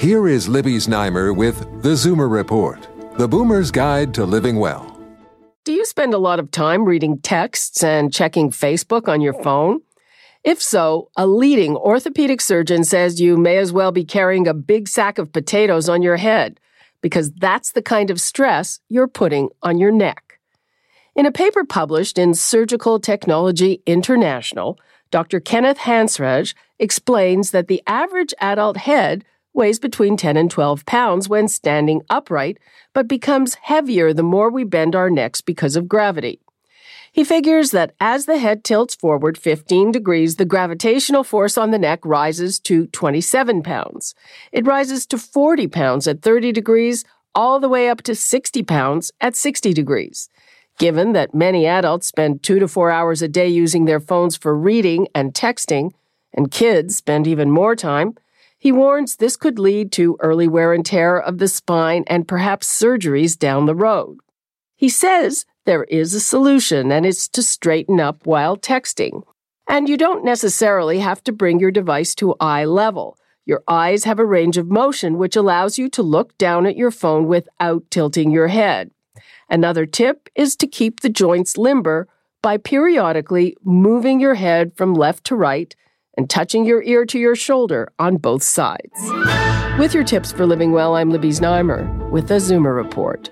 Here is Libby Znaimer with the Zoomer Report, the boomer's guide to living well. Do you spend a lot of time reading texts and checking Facebook on your phone? If so, a leading orthopedic surgeon says you may as well be carrying a big sack of potatoes on your head because that's the kind of stress you're putting on your neck. In a paper published in Surgical Technology International, Dr. Kenneth Hansraj explains that the average adult head weighs between 10 and 12 pounds when standing upright, but becomes heavier the more we bend our necks because of gravity. He figures that as the head tilts forward 15 degrees, the gravitational force on the neck rises to 27 pounds. It rises to 40 pounds at 30 degrees, all the way up to 60 pounds at 60 degrees. Given that many adults spend two to four hours a day using their phones for reading and texting, and kids spend even more time, he warns this could lead to early wear and tear of the spine and perhaps surgeries down the road. He says there is a solution, and it's to straighten up while texting. And you don't necessarily have to bring your device to eye level. Your eyes have a range of motion which allows you to look down at your phone without tilting your head. Another tip is to keep the joints limber by periodically moving your head from left to right and touching your ear to your shoulder on both sides. With your tips for living well, I'm Libby Znaimer with the Zoomer Report.